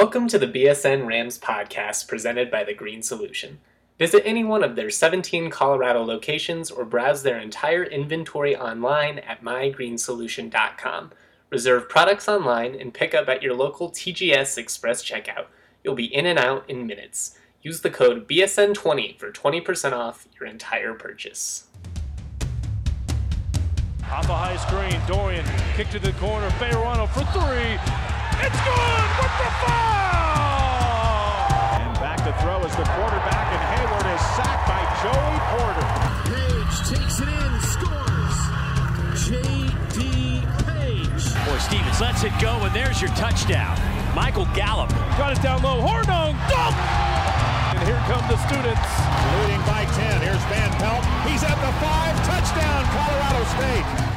Welcome to the BSN Rams podcast presented by The Green Solution. Visit any one of their 17 Colorado locations or browse their entire inventory online at mygreensolution.com. Reserve products online and pick up at your local TGS Express checkout. You'll be in and out in minutes. Use the code BSN20 for 20% off your entire purchase. Off a high screen, Dorian kick to the corner, Bejarano for three. It's good with the foul! And back to throw is the quarterback, and Hayward is sacked by Joey Porter. Page takes it in, scores. J.D. Page. Boy, Stevens lets it go, and there's your touchdown. Michael Gallup. Got it down low, Hornung, dunk! And here come the students. Leading by 10. Here's Van Pelt. He's at the five. Touchdown, Colorado State.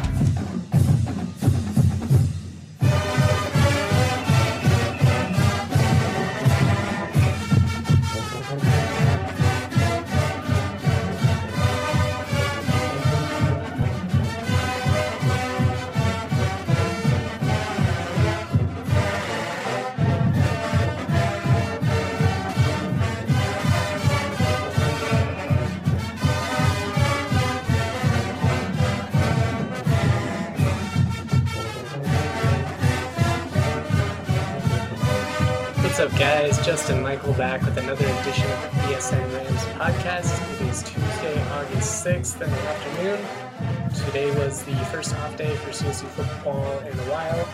Up, guys? Justin Michael back with another edition of the BSN Rams podcast. It is Tuesday, August 6th in the afternoon. Today was the first off day for CSU football in a while,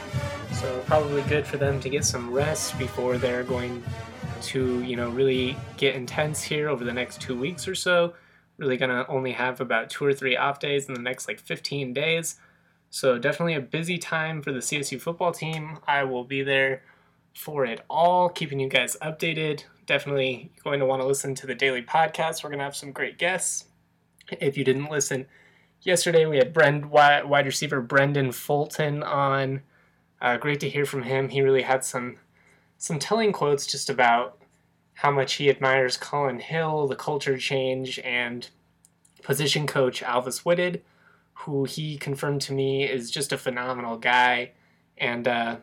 so probably good for them to get some rest before they're going to, you know, really get intense here over the next two weeks or so. Really gonna only have about two or three off days in the next like 15 days. So definitely a busy time for the CSU football team. I will be there for it all, keeping you guys updated. Definitely going to want to listen to the daily podcast. We're going to have some great guests. If you didn't listen yesterday, we had Brend, wide receiver Brendan Fulton on. Uh, great to hear from him. He really had some some telling quotes just about how much he admires Collin Hill, the culture change, and position coach Alvis Whitted, who he confirmed to me is just a phenomenal guy. And uh,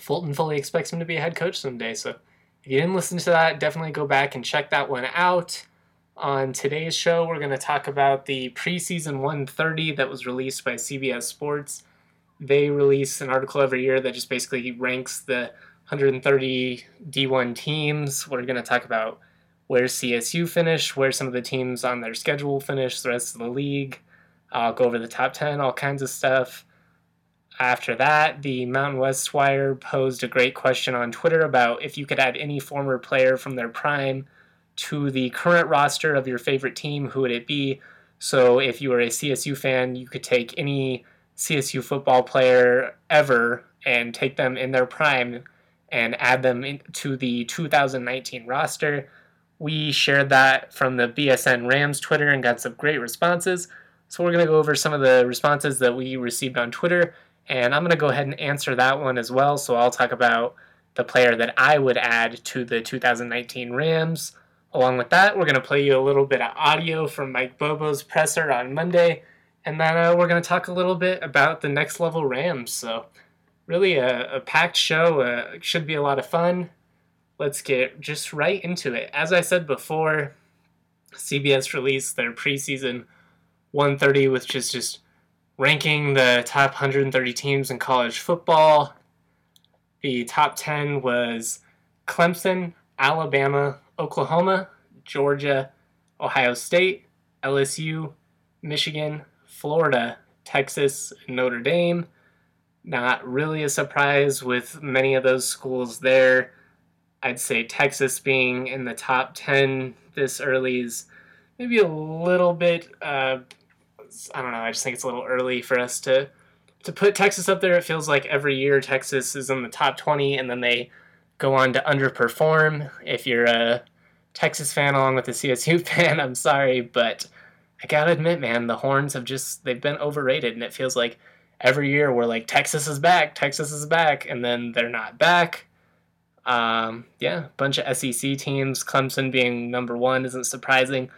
Fulton fully expects him to be a head coach someday. So if you didn't listen to that, definitely go back and check that one out. On today's show, we're going to talk about the preseason 130 that was released by CBS Sports. They release an article every year that just basically ranks the 130 D1 teams. We're going to talk about where CSU finished, where some of the teams on their schedule finished, the rest of the league. I'll go over the top 10, all kinds of stuff. After that, the Mountain West Wire posed a great question on Twitter about if you could add any former player from their prime to the current roster of your favorite team, who would it be? So, if you were a CSU fan, you could take any CSU football player ever and take them in their prime and add them to the 2019 roster. We shared that from the BSN Rams Twitter and got some great responses. So, we're going to go over some of the responses that we received on Twitter and I'm going to go ahead and answer that one as well. So I'll talk about the player that I would add to the 2019 Rams. Along with that, we're going to play you a little bit of audio from Mike Bobo's presser on Monday. And then uh, we're going to talk a little bit about the next level Rams. So, really, a, a packed show. Uh, should be a lot of fun. Let's get just right into it. As I said before, CBS released their preseason 130, which is just ranking the top 130 teams in college football. The top 10 was Clemson, Alabama, Oklahoma, Georgia, Ohio State, LSU, Michigan, Florida, Texas, Notre Dame. Not really a surprise with many of those schools there. I'd say Texas being in the top 10 this early is maybe a little bit uh, I don't know. I just think it's a little early for us to to put Texas up there. It feels like every year Texas is in the top 20 and then they go on to underperform. If you're a Texas fan along with a CSU fan, I'm sorry, but I gotta admit, man, the Horns have just they've been overrated, and it feels like every year we're like Texas is back, Texas is back, and then they're not back. Um, yeah, bunch of SEC teams. Clemson being number one isn't surprising.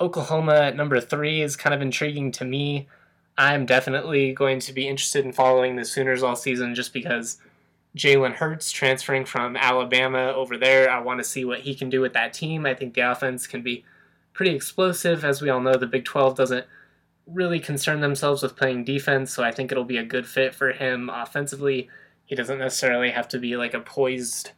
Oklahoma at number three is kind of intriguing to me. I'm definitely going to be interested in following the Sooners all season just because Jalen Hurts transferring from Alabama over there. I want to see what he can do with that team. I think the offense can be pretty explosive. As we all know, the Big 12 doesn't really concern themselves with playing defense, so I think it'll be a good fit for him offensively. He doesn't necessarily have to be like a poised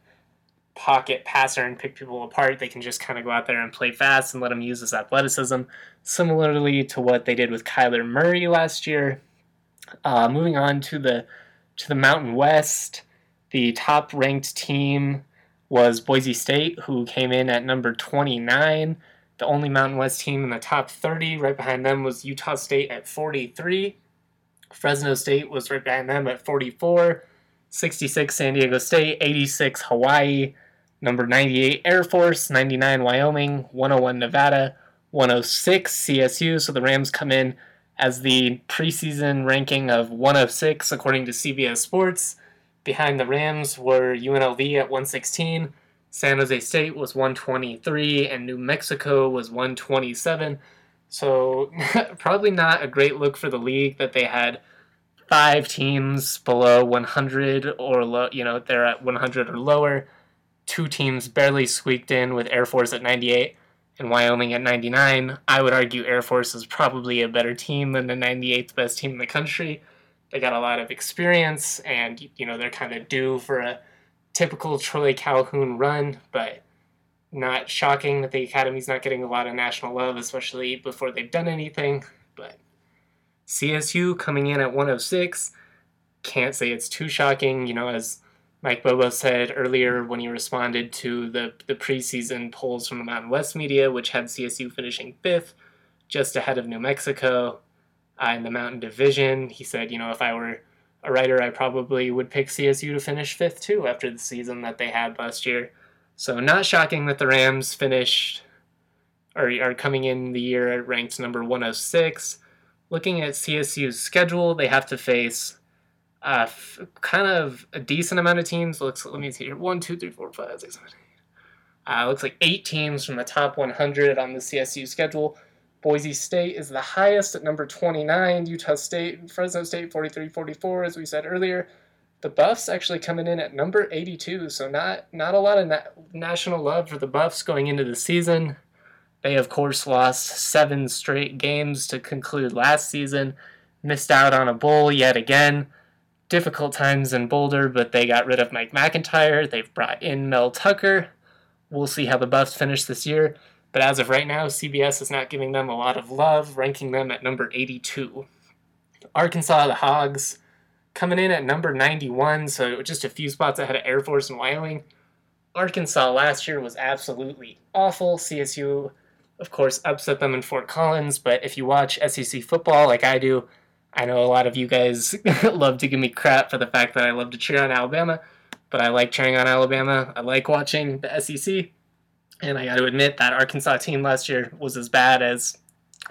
pocket passer and pick people apart. They can just kind of go out there and play fast and let him use his athleticism, similarly to what they did with Kyler Murray last year. Uh, moving on to the to the Mountain West, the top ranked team was Boise State, who came in at number 29. The only Mountain West team in the top 30. Right behind them was Utah State at 43. Fresno State was right behind them at 44. 66 San Diego State, 86 Hawaii, number 98 Air Force, 99 Wyoming, 101 Nevada, 106 CSU. So the Rams come in as the preseason ranking of 106 according to CBS Sports. Behind the Rams were UNLV at 116, San Jose State was 123, and New Mexico was 127. So probably not a great look for the league that they had five teams below 100 or low, you know, they're at 100 or lower. Two teams barely squeaked in with Air Force at 98 and Wyoming at 99. I would argue Air Force is probably a better team than the 98th best team in the country. They got a lot of experience and, you know, they're kind of due for a typical Troy Calhoun run, but not shocking that the Academy's not getting a lot of national love, especially before they've done anything. But CSU coming in at 106. Can't say it's too shocking, you know, as Mike Bobo said earlier when he responded to the, the preseason polls from the Mountain West media, which had CSU finishing fifth, just ahead of New Mexico uh, in the Mountain Division. He said, you know, if I were a writer, I probably would pick CSU to finish fifth too after the season that they had last year. So, not shocking that the Rams finished or are coming in the year ranked number 106 looking at CSU's schedule, they have to face uh, f- kind of a decent amount of teams. Looks, let me see here: one, two, three, four, five, six, seven. Eight. Uh, looks like eight teams from the top 100 on the CSU schedule. Boise State is the highest at number 29. Utah State, Fresno State 43, 44, as we said earlier. The Buffs actually coming in at number 82, so not not a lot of na- national love for the Buffs going into the season. They, of course, lost seven straight games to conclude last season, missed out on a bowl yet again. Difficult times in Boulder, but they got rid of Mike MacIntyre. They've brought in Mel Tucker. We'll see how the Buffs finish this year. But as of right now, CBS is not giving them a lot of love, ranking them at number 82. Arkansas, the Hogs, coming in at number 91, so just a few spots ahead of Air Force and Wyoming. Arkansas last year was absolutely awful. CSU of course, upset them in Fort Collins. But if you watch SEC football like I do, I know a lot of you guys love to give me crap for the fact that I love to cheer on Alabama, but I like cheering on Alabama. I like watching the SEC. And I got to admit, that Arkansas team last year was as bad as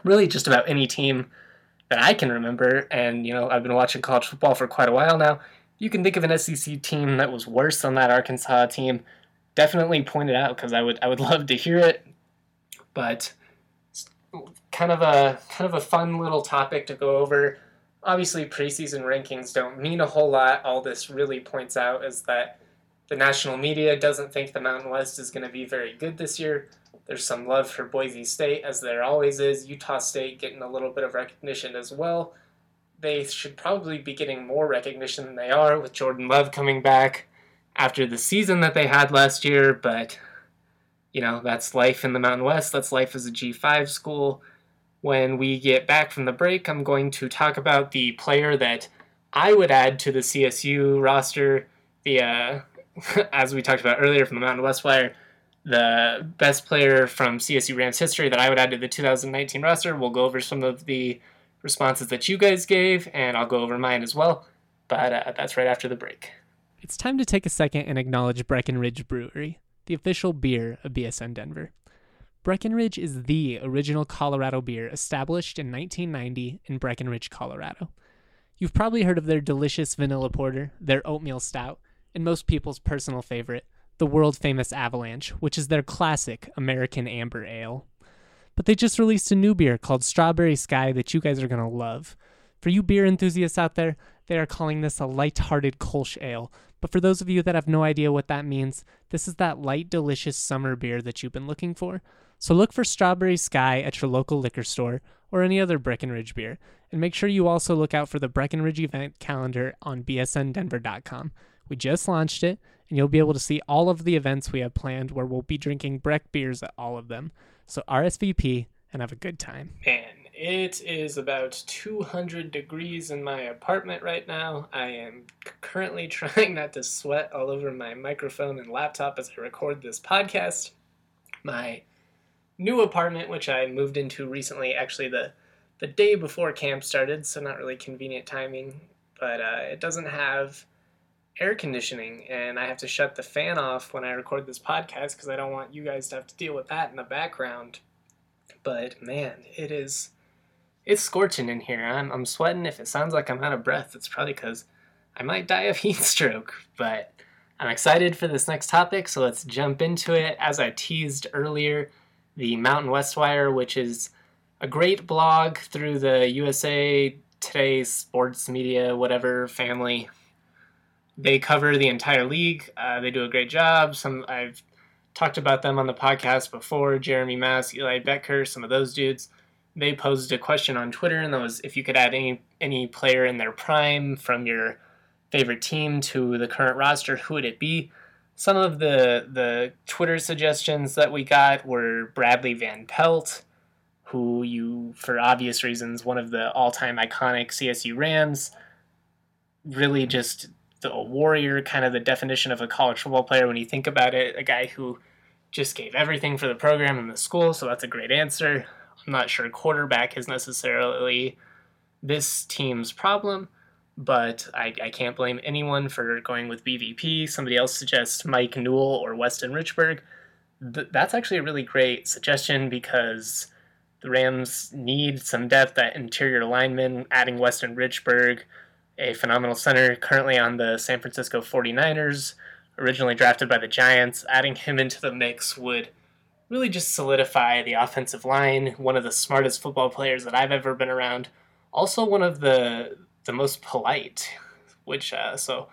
really just about any team that I can remember. And, you know, I've been watching college football for quite a while now. You can think of an SEC team that was worse than that Arkansas team. Definitely point it out because I would I would love to hear it but it's kind of a kind of a fun little topic to go over. Obviously, preseason rankings don't mean a whole lot. All this really points out is that the national media doesn't think the Mountain West is going to be very good this year. There's some love for Boise State, as there always is. Utah State getting a little bit of recognition as well. They should probably be getting more recognition than they are with Jordan Love coming back after the season that they had last year, but you know, that's life in the Mountain West. That's life as a G5 school. When we get back from the break, I'm going to talk about the player that I would add to the CSU roster. The uh, as we talked about earlier from the Mountain West Wire, the best player from CSU Rams history that I would add to the 2019 roster. We'll go over some of the responses that you guys gave, and I'll go over mine as well. But uh, that's right after the break. It's time to take a second and acknowledge Breckenridge Brewery the official beer of BSN Denver. Breckenridge is the original Colorado beer established in 1990 in Breckenridge, Colorado. You've probably heard of their delicious vanilla porter, their oatmeal stout, and most people's personal favorite, the world famous Avalanche, which is their classic American amber ale. But they just released a new beer called Strawberry Sky that you guys are going to love. For you beer enthusiasts out there, they are calling this a light-hearted Kolsch ale, But for those of you that have no idea what that means, this is that light, delicious summer beer that you've been looking for. So look for Strawberry Sky at your local liquor store or any other Breckenridge beer. And make sure you also look out for the Breckenridge event calendar on bsndenver.com. We just launched it, and you'll be able to see all of the events we have planned where we'll be drinking Breck beers at all of them. So RSVP and have a good time. Man, it is about 200 degrees in my apartment right now. I am currently trying not to sweat all over my microphone and laptop as I record this podcast. My new apartment, which I moved into recently, actually the the day before camp started, so not really convenient timing, but uh, it doesn't have air conditioning, and I have to shut the fan off when I record this podcast because I don't want you guys to have to deal with that in the background. But man, it is it's scorching in here. I'm I'm sweating. If it sounds like I'm out of breath, it's probably because I might die of heat stroke. But I'm excited for this next topic, so let's jump into it. As I teased earlier, the Mountain West Wire, which is a great blog through the USA Today sports media, whatever family. They cover the entire league. Uh, they do a great job. Some I've talked about them on the podcast before. Jeremy Mauss, Eli Becker, some of those dudes. They posed a question on Twitter, and that was if you could add any any player in their prime from your favorite team to the current roster, who would it be? Some of the the Twitter suggestions that we got were Bradley Van Pelt, who you, for obvious reasons, one of the all-time iconic CSU Rams. Really, just the a warrior, kind of the definition of a college football player when you think about it. A guy who just gave everything for the program and the school, so that's a great answer. I'm not sure quarterback is necessarily this team's problem, but I, I can't blame anyone for going with BVP. Somebody else suggests Mike Newell or Weston Richburg. Th- that's actually a really great suggestion because the Rams need some depth at interior linemen, adding Weston Richburg, a phenomenal center currently on the San Francisco 49ers, originally drafted by the Giants. Adding him into the mix would really just solidify the offensive line, one of the smartest football players that I've ever been around. Also one of the the most polite, which uh, so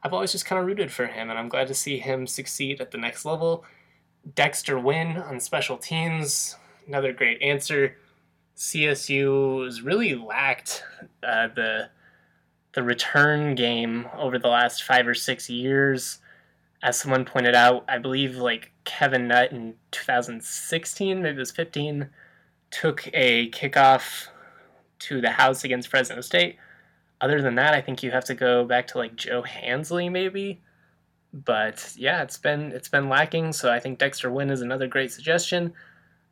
I've always just kind of rooted for him, and I'm glad to see him succeed at the next level. Dexter Wynn on special teams, another great answer. CSU has really lacked uh, the the return game over the last five or six years. As someone pointed out, I believe like Kevin Nutt in 2016, maybe it was 15, took a kickoff to the house against Fresno State. Other than that, I think you have to go back to like Joe Hansley maybe. But yeah, it's been it's been lacking. So I think Dexter Wynn is another great suggestion.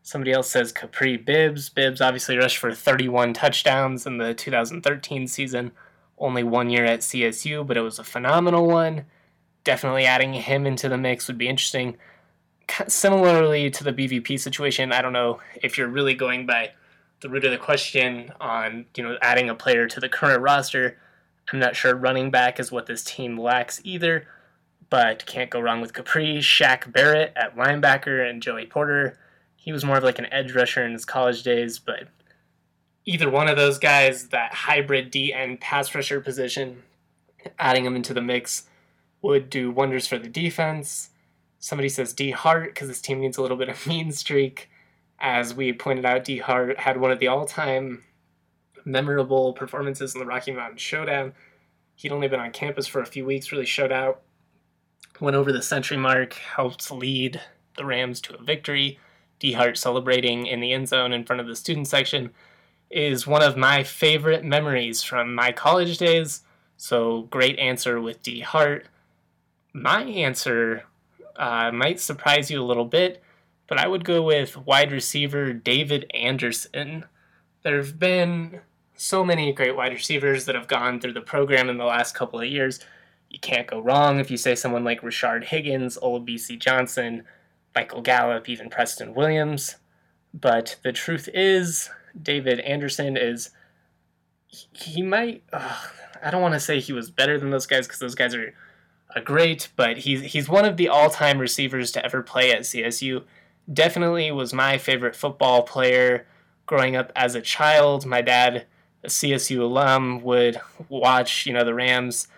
Somebody else says Capri Bibbs. Bibbs obviously rushed for 31 touchdowns in the 2013 season. Only one year at CSU, but it was a phenomenal one. Definitely adding him into the mix would be interesting. Similarly to the BVP situation, I don't know if you're really going by the root of the question on you know adding a player to the current roster. I'm not sure running back is what this team lacks either, but can't go wrong with Capri, Shaq Barrett at linebacker, and Joey Porter he was more of like an edge rusher in his college days, but either one of those guys, that hybrid D and pass rusher position, adding him into the mix would do wonders for the defense. Somebody says Dee Hart because this team needs a little bit of mean streak. As we pointed out, Dee Hart had one of the all time memorable performances in the Rocky Mountain Showdown. He'd only been on campus for a few weeks, really showed out. Went over the century mark, helped lead the Rams to a victory. Dee Hart celebrating in the end zone in front of the student section is one of my favorite memories from my college days. So, great answer with Dee Hart. My answer uh, might surprise you a little bit, but I would go with wide receiver David Anderson. There have been so many great wide receivers that have gone through the program in the last couple of years. You can't go wrong if you say someone like Rashard Higgins, Olabisi Johnson, Michael Gallup, even Preston Williams. But the truth is, David Anderson is. He might. I don't want to say he was better than those guys because those guys are, are great, but he's, he's one of the all time receivers to ever play at CSU. Definitely was my favorite football player growing up as a child. My dad, a CSU alum, would watch, you know, the Rams.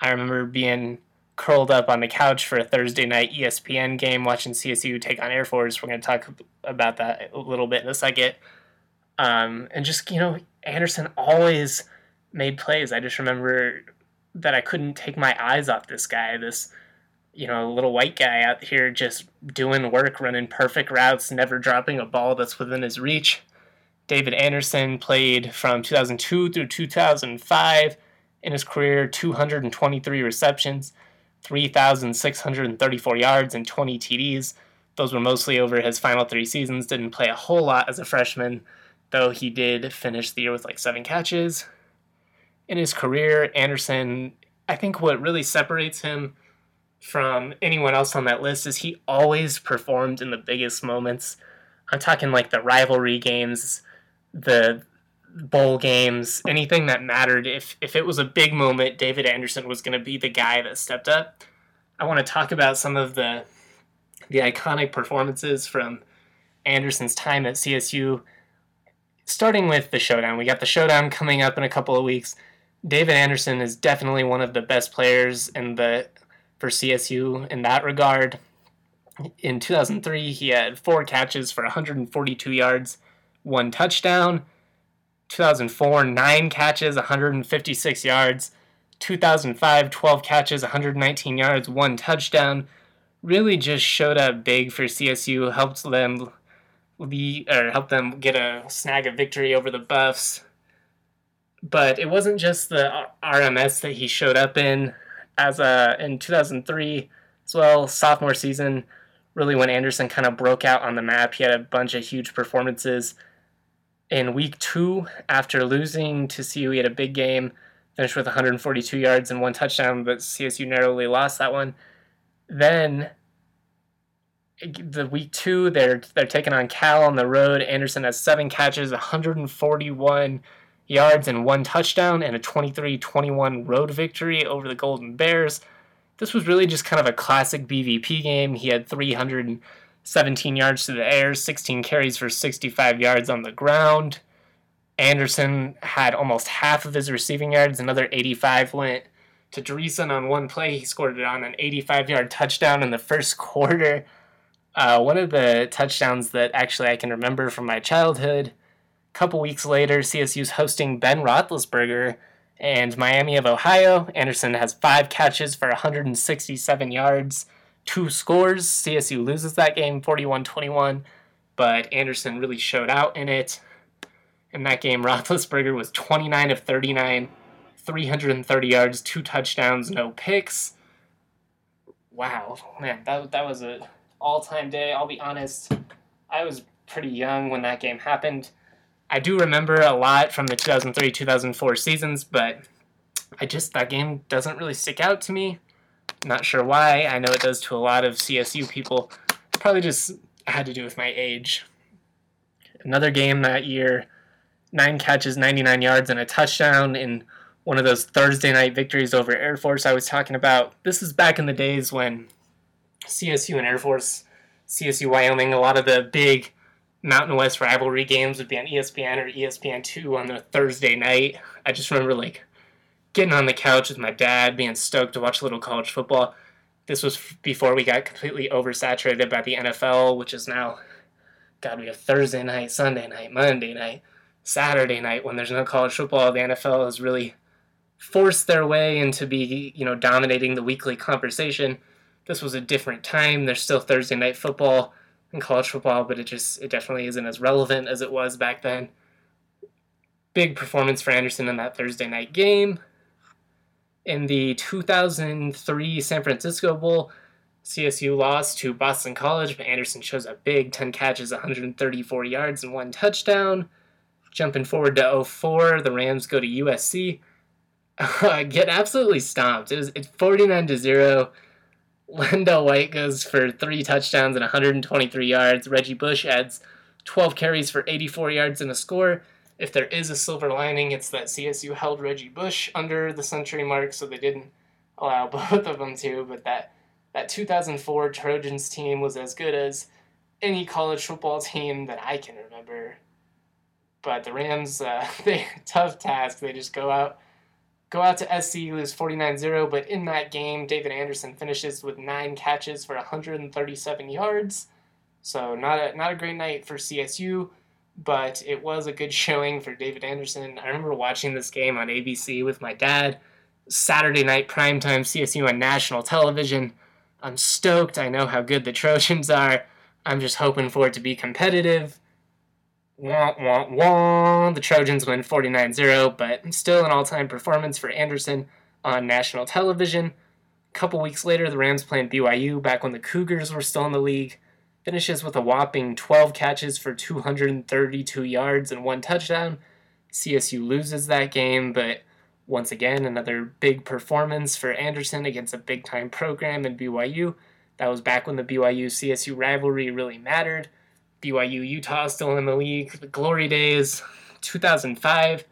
I remember being curled up on the couch for a Thursday night ESPN game watching CSU take on Air Force. We're going to talk about that a little bit in a second. Um, and just, you know, Anderson always made plays. I just remember that I couldn't take my eyes off this guy, this, you know, a little white guy out here just doing work, running perfect routes, never dropping a ball that's within his reach. David Anderson played from 2002 through 2005 in his career 223 receptions, 3,634 yards, and 20 TDs. Those were mostly over his final three seasons. Didn't play a whole lot as a freshman, though he did finish the year with like seven catches. In his career, Anderson, I think what really separates him from anyone else on that list is he always performed in the biggest moments. I'm talking like the rivalry games, the bowl games, anything that mattered. If if it was a big moment, David Anderson was going to be the guy that stepped up. I want to talk about some of the the iconic performances from Anderson's time at CSU. Starting with the showdown, we got the showdown coming up in a couple of weeks. David Anderson is definitely one of the best players in the for CSU in that regard. In 2003, he had four catches for 142 yards, one touchdown. 2004, nine catches, 156 yards. 2005, 12 catches, 119 yards, one touchdown. Really just showed up big for CSU, helped them lead, or helped them get a snag of victory over the Buffs. But it wasn't just the RMS that he showed up in as a in 2003 as well, sophomore season, really when Anderson kind of broke out on the map. He had a bunch of huge performances. In week two, after losing to CU, he had a big game, finished with 142 yards and one touchdown, but CSU narrowly lost that one. Then the week two, they're they're taking on Cal on the road. Anderson has seven catches, 141 yards and one touchdown, and a 23-21 road victory over the Golden Bears. This was really just kind of a classic BVP game. He had 317 yards to the air, 16 carries for 65 yards on the ground. Anderson had almost half of his receiving yards. Another 85 went to Dreessen on one play. He scored it on an 85 yard touchdown in the first quarter. Uh, one of the touchdowns that actually I can remember from my childhood. Couple weeks later, CSU's hosting Ben Roethlisberger and Miami of Ohio. Anderson has five catches for 167 yards, two scores. CSU loses that game 41 21, but Anderson really showed out in it. In that game, Roethlisberger was 29 of 39, 330 yards, two touchdowns, no picks. Wow, man, that, that was a all-time day. I'll be honest, I was pretty young when that game happened. I do remember a lot from the 2003-2004 seasons, but I just that game doesn't really stick out to me. Not sure why. I know it does to a lot of CSU people. Probably just had to do with my age. Another game that year, nine catches, 99 yards, and a touchdown in one of those Thursday night victories over Air Force I was talking about. This is back in the days when CSU and Air Force, CSU Wyoming, a lot of the big Mountain West rivalry games would be on ESPN or ESPN2 on the Thursday night. I just remember like getting on the couch with my dad, being stoked to watch a little college football. This was before we got completely oversaturated by the NFL, which is now, God, we have Thursday night, Sunday night, Monday night, Saturday night. When there's no college football, the NFL has really forced their way into be, you know, dominating the weekly conversation. This was a different time. There's still Thursday night football in college football, but it just it definitely isn't as relevant as it was back then. Big performance for Anderson in that Thursday night game. In the 2003 San Francisco Bowl, CSU lost to Boston College, but Anderson shows up big 10 catches, 134 yards, and one touchdown. Jumping forward to 04, the Rams go to USC. Uh, get absolutely stomped. It was it's 49 to 0. LenDale White goes for three touchdowns and 123 yards. Reggie Bush adds 12 carries for 84 yards and a score. If there is a silver lining, it's that CSU held Reggie Bush under the century mark, so they didn't allow both of them to. But that that 2004 Trojans team was as good as any college football team that I can remember. But the Rams, uh, they tough task. They just go out Go out to SC, lose 49 0, but in that game, David Anderson finishes with nine catches for 137 yards. So, not a, not a great night for CSU, but it was a good showing for David Anderson. I remember watching this game on ABC with my dad. Saturday night primetime CSU on national television. I'm stoked. I know how good the Trojans are. I'm just hoping for it to be competitive. Wah, wah, wah. The Trojans win 49 0, but still an all time performance for Anderson on national television. A couple weeks later, the Rams playing BYU back when the Cougars were still in the league. Finishes with a whopping 12 catches for 232 yards and one touchdown. CSU loses that game, but once again, another big performance for Anderson against a big time program in BYU. That was back when the BYU CSU rivalry really mattered. BYU Utah still in the league. The glory days, 2005,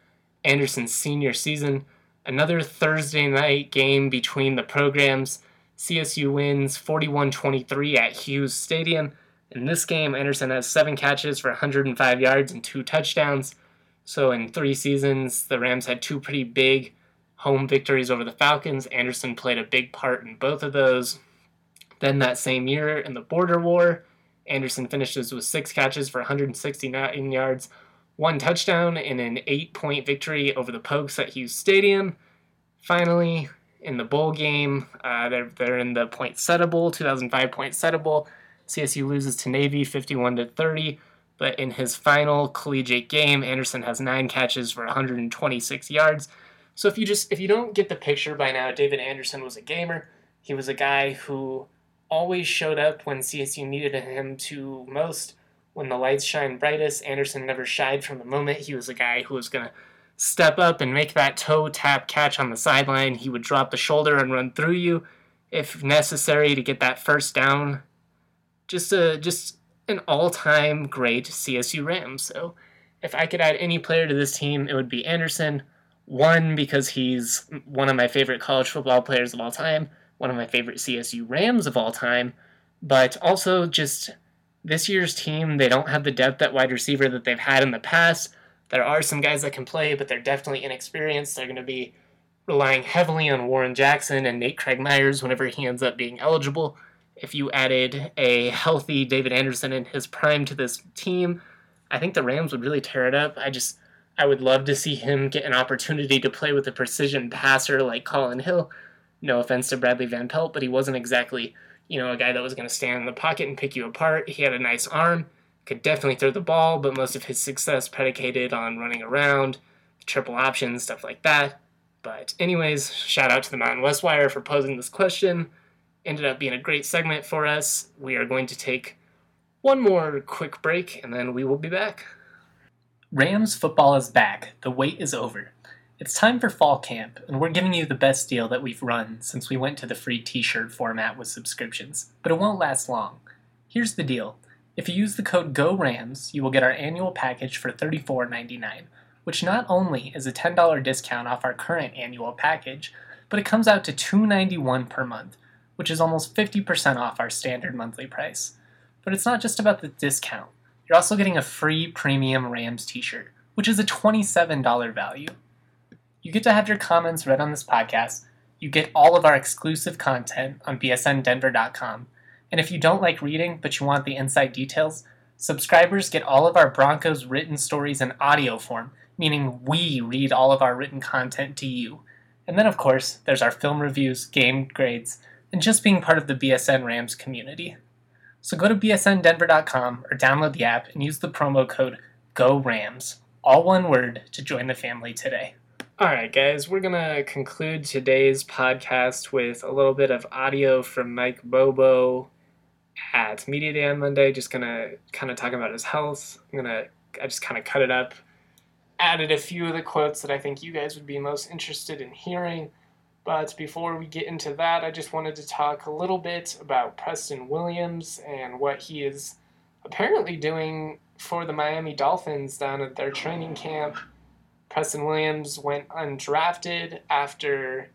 Anderson's senior season. Another Thursday night game between the programs. CSU wins 41 23 at Hughes Stadium. In this game, Anderson has seven catches for 105 yards and two touchdowns. So, in three seasons, the Rams had two pretty big home victories over the Falcons. Anderson played a big part in both of those. Then, that same year, in the Border War, Anderson finishes with six catches for 169 yards, one touchdown, in an eight point victory over the Pokes at Hughes Stadium. Finally, in the bowl game, uh, they're, they're in the Poinsettia Bowl, 2005 Poinsettia Bowl. CSU loses to Navy 51 to 30, but in his final collegiate game, Anderson has nine catches for 126 yards. So if you just if you don't get the picture by now, David Anderson was a gamer. He was a guy who always showed up when CSU needed him to most. When the lights shine brightest, Anderson never shied from the moment. He was a guy who was going to step up and make that toe tap catch on the sideline. He would drop the shoulder and run through you if necessary to get that first down. Just a just an all-time great CSU Ram. So if I could add any player to this team, it would be Anderson. One because he's one of my favorite college football players of all time one of my favorite CSU Rams of all time, but also just this year's team, they don't have the depth at wide receiver that they've had in the past. There are some guys that can play, but they're definitely inexperienced. They're going to be relying heavily on Warren Jackson and Nate Craig Myers whenever he ends up being eligible. If you added a healthy David Anderson in his prime to this team, I think the Rams would really tear it up. I just I would love to see him get an opportunity to play with a precision passer like Collin Hill no offense to Bradley Van Pelt, but he wasn't exactly, you know, a guy that was going to stand in the pocket and pick you apart. He had a nice arm, could definitely throw the ball, but most of his success predicated on running around, triple options, stuff like that. But, anyways, shout out to the Mountain West Wire for posing this question. Ended up being a great segment for us. We are going to take one more quick break and then we will be back. Rams football is back. The wait is over. It's time for fall camp, and we're giving you the best deal that we've run since we went to the free t shirt format with subscriptions, but it won't last long. Here's the deal if you use the code GORAMS, you will get our annual package for $34.99, which not only is a $10 discount off our current annual package, but it comes out to 291 per month, which is almost 50% off our standard monthly price. But it's not just about the discount, you're also getting a free premium Rams t shirt, which is a $27 value. You get to have your comments read on this podcast. You get all of our exclusive content on bsndenver.com. And if you don't like reading but you want the inside details, subscribers get all of our Broncos written stories in audio form, meaning we read all of our written content to you. And then, of course, there's our film reviews, game grades, and just being part of the BSN Rams community. So go to bsndenver.com or download the app and use the promo code GORAMS, all one word, to join the family today. All right, guys, we're going to conclude today's podcast with a little bit of audio from Mike Bobo at Media Day on Monday. Just going to kind of talk about his health. I'm going to, I just kind of cut it up, added a few of the quotes that I think you guys would be most interested in hearing. But before we get into that, I just wanted to talk a little bit about Preston Williams and what he is apparently doing for the Miami Dolphins down at their training camp Preston Williams went undrafted after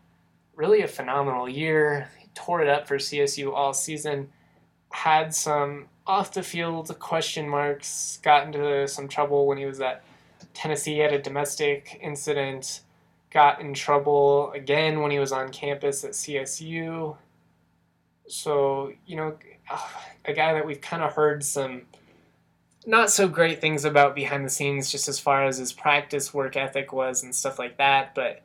really a phenomenal year. He tore it up for CSU all season. Had some off the field question marks, got into some trouble when he was at Tennessee. He had a domestic incident, got in trouble again when he was on campus at CSU. So, you know, a guy that we've kind of heard some not so great things about behind the scenes, just as far as his practice work ethic was and stuff like that, but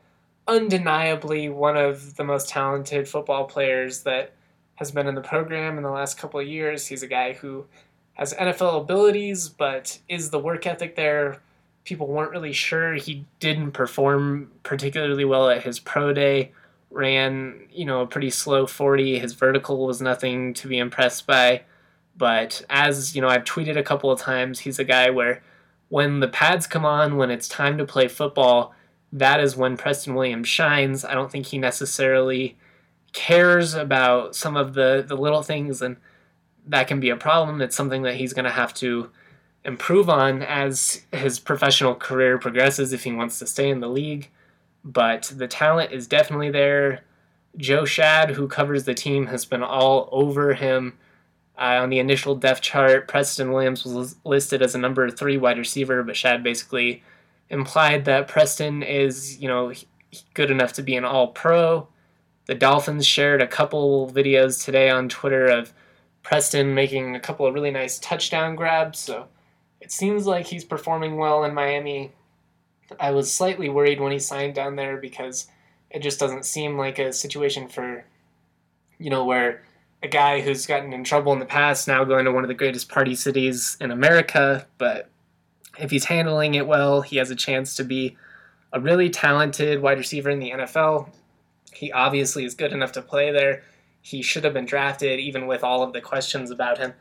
undeniably one of the most talented football players that has been in the program in the last couple of years. He's a guy who has NFL abilities, but is the work ethic there? People weren't really sure. He didn't perform particularly well at his pro day. Ran, you know, a pretty slow 40. His vertical was nothing to be impressed by. But as you know, I've tweeted a couple of times, he's a guy where when the pads come on, when it's time to play football, that is when Preston Williams shines. I don't think he necessarily cares about some of the, the little things, and that can be a problem. It's something that he's going to have to improve on as his professional career progresses if he wants to stay in the league. But the talent is definitely there. Joe Schad, who covers the team, has been all over him uh, on the initial depth chart, Preston Williams was listed as a number three wide receiver, but Schad basically implied that Preston is, you know, good enough to be an all pro. The Dolphins shared a couple videos today on Twitter of Preston making a couple of really nice touchdown grabs, so it seems like he's performing well in Miami. I was slightly worried when he signed down there because it just doesn't seem like a situation for, you know, where a guy who's gotten in trouble in the past now going to one of the greatest party cities in America. But if he's handling it well, he has a chance to be a really talented wide receiver in the NFL. He obviously is good enough to play there. He should have been drafted, even with all of the questions about him.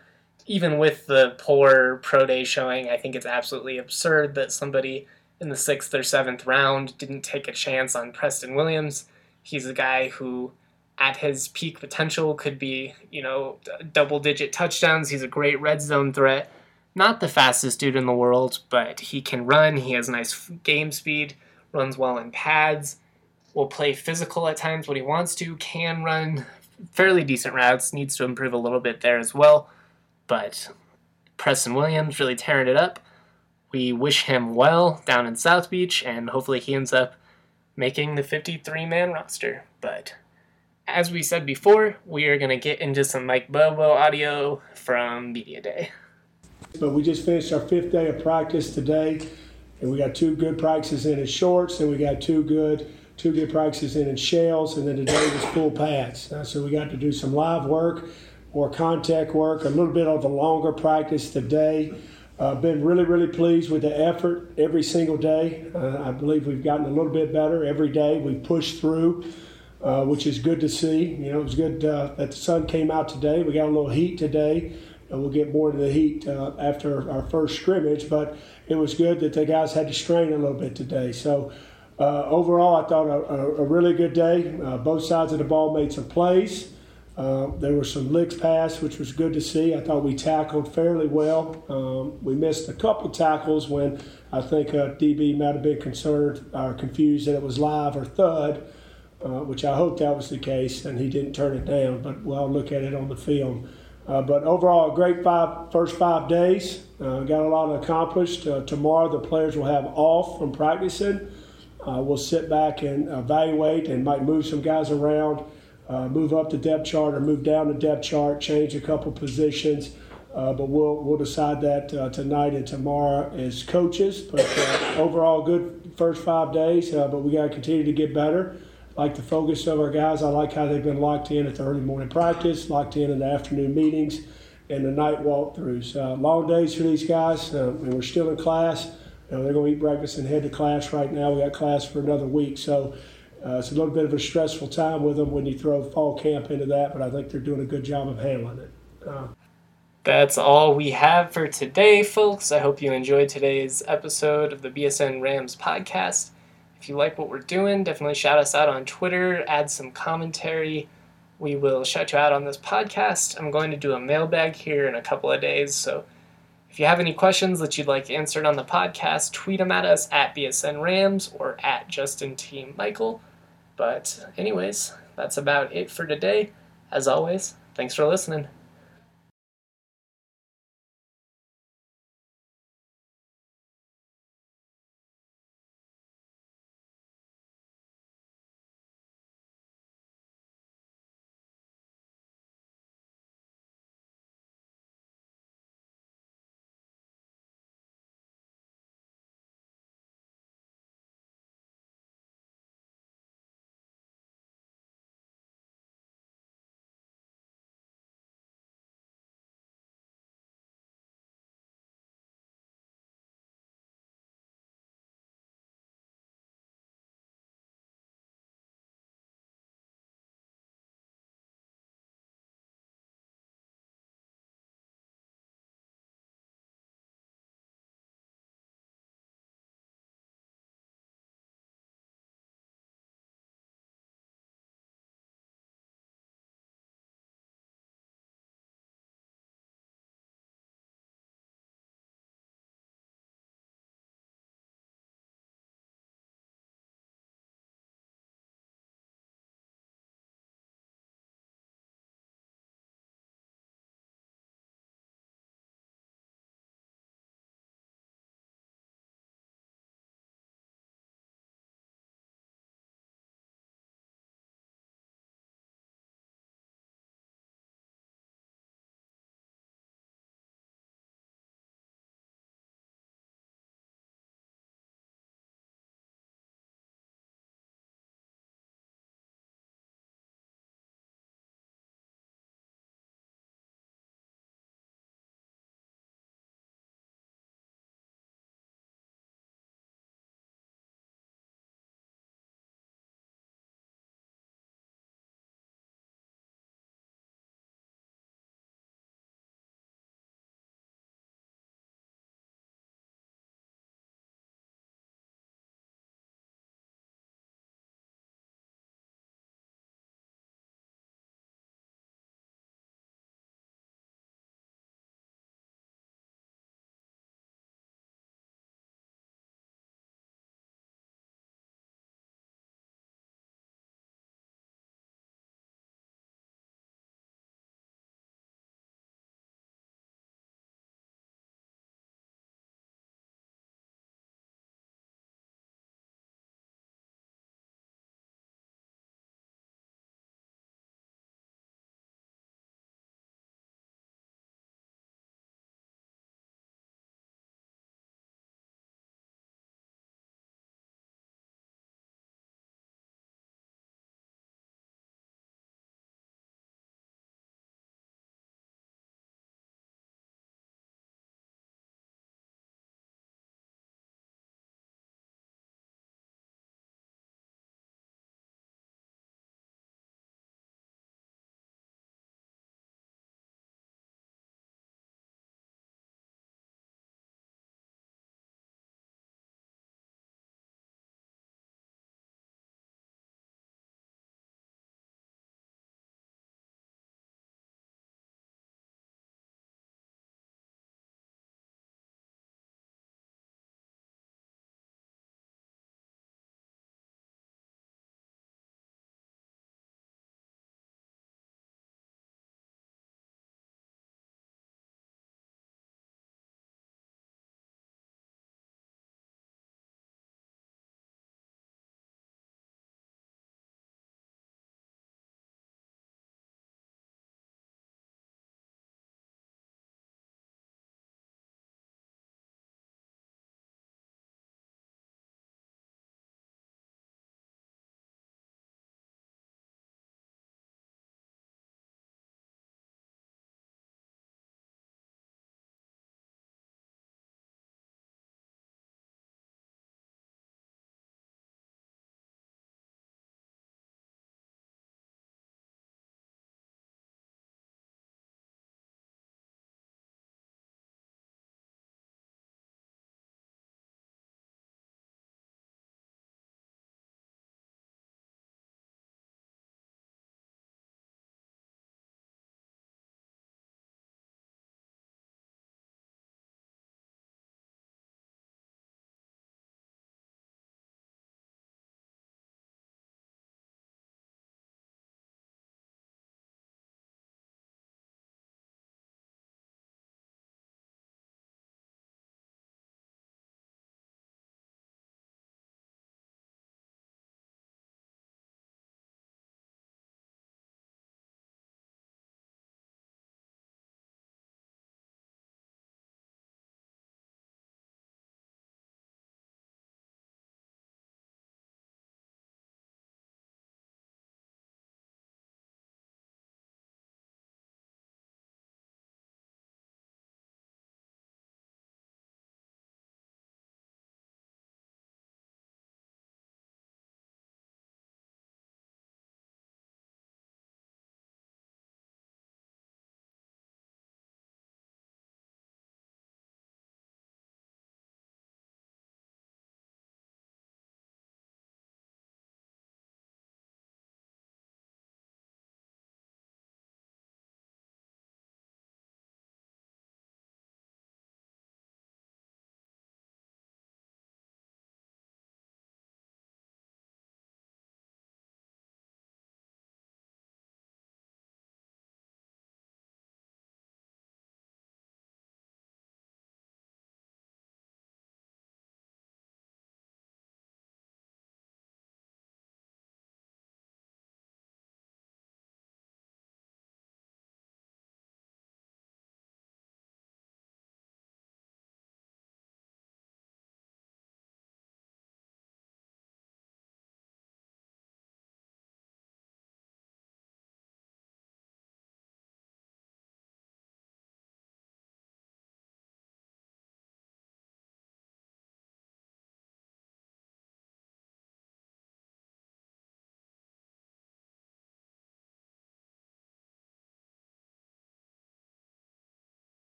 Even with the poor pro day showing, I think it's absolutely absurd that somebody in the sixth or seventh round didn't take a chance on Preston Williams. He's a guy who at his peak potential could be, you know, double digit touchdowns. He's a great red zone threat. Not the fastest dude in the world, but he can run. He has nice game speed, runs well in pads, will play physical at times when he wants to, can run fairly decent routes, needs to improve a little bit there as well. But Preston Williams really tearing it up. We wish him well down in South Beach, and hopefully he ends up making the 53 man roster. But as we said before, we are going to get into some Mike Bobo audio from Media Day. But we just finished our fifth day of practice today, and we got two good practices in in shorts, and we got two good two good practices in in shells, and then today was full pads. Uh, so we got to do some live work, or contact work, a little bit of a longer practice today. Uh, been really, really pleased with the effort every single day. Uh, I believe we've gotten a little bit better every day. We pushed through uh, which is good to see. You know, it was good uh, that the sun came out today. We got a little heat today, and we'll get more to the heat uh, after our first scrimmage. But it was good that the guys had to strain a little bit today. So uh, overall, I thought a, a, really good day. Uh, both sides of the ball made some plays. Uh, there were some licks passed, which was good to see. I thought we tackled fairly well. Um, we missed a couple tackles when I think DB might have been concerned or confused that it was live or thud uh, which I hope that was the case, and he didn't turn it down. But we'll look at it on the film. Uh, but overall, a great five first five days. Uh, got a lot accomplished. Uh, tomorrow, the players will have off from practicing. Uh, we'll sit back and evaluate and might move some guys around, move up the depth chart or move down the depth chart, change a couple positions. but we'll we'll decide that tonight and tomorrow as coaches. But overall, good first five days. but we got to continue to get better like the focus of our guys. I like how they've been locked in at the early morning practice, locked in in the afternoon meetings, and the night walkthroughs. Uh, long days for these guys, uh, and we're still in class. You know, they're going to eat breakfast and head to class right now. We got class for another week, so uh, it's a little bit of a stressful time with them when you throw fall camp into that. But I think they're doing a good job of handling it. Uh, that's all we have for today, folks. I hope you enjoyed today's episode of the BSN Rams podcast. If you like what we're doing, definitely shout us out on Twitter, add some commentary. We will shout you out on this podcast. I'm going to do a mailbag here in a couple of days, so if you have any questions that you'd like answered on the podcast, tweet them at us at BSN Rams or at Justin T. Michael. But, anyways, that's about it for today. As always, thanks for listening.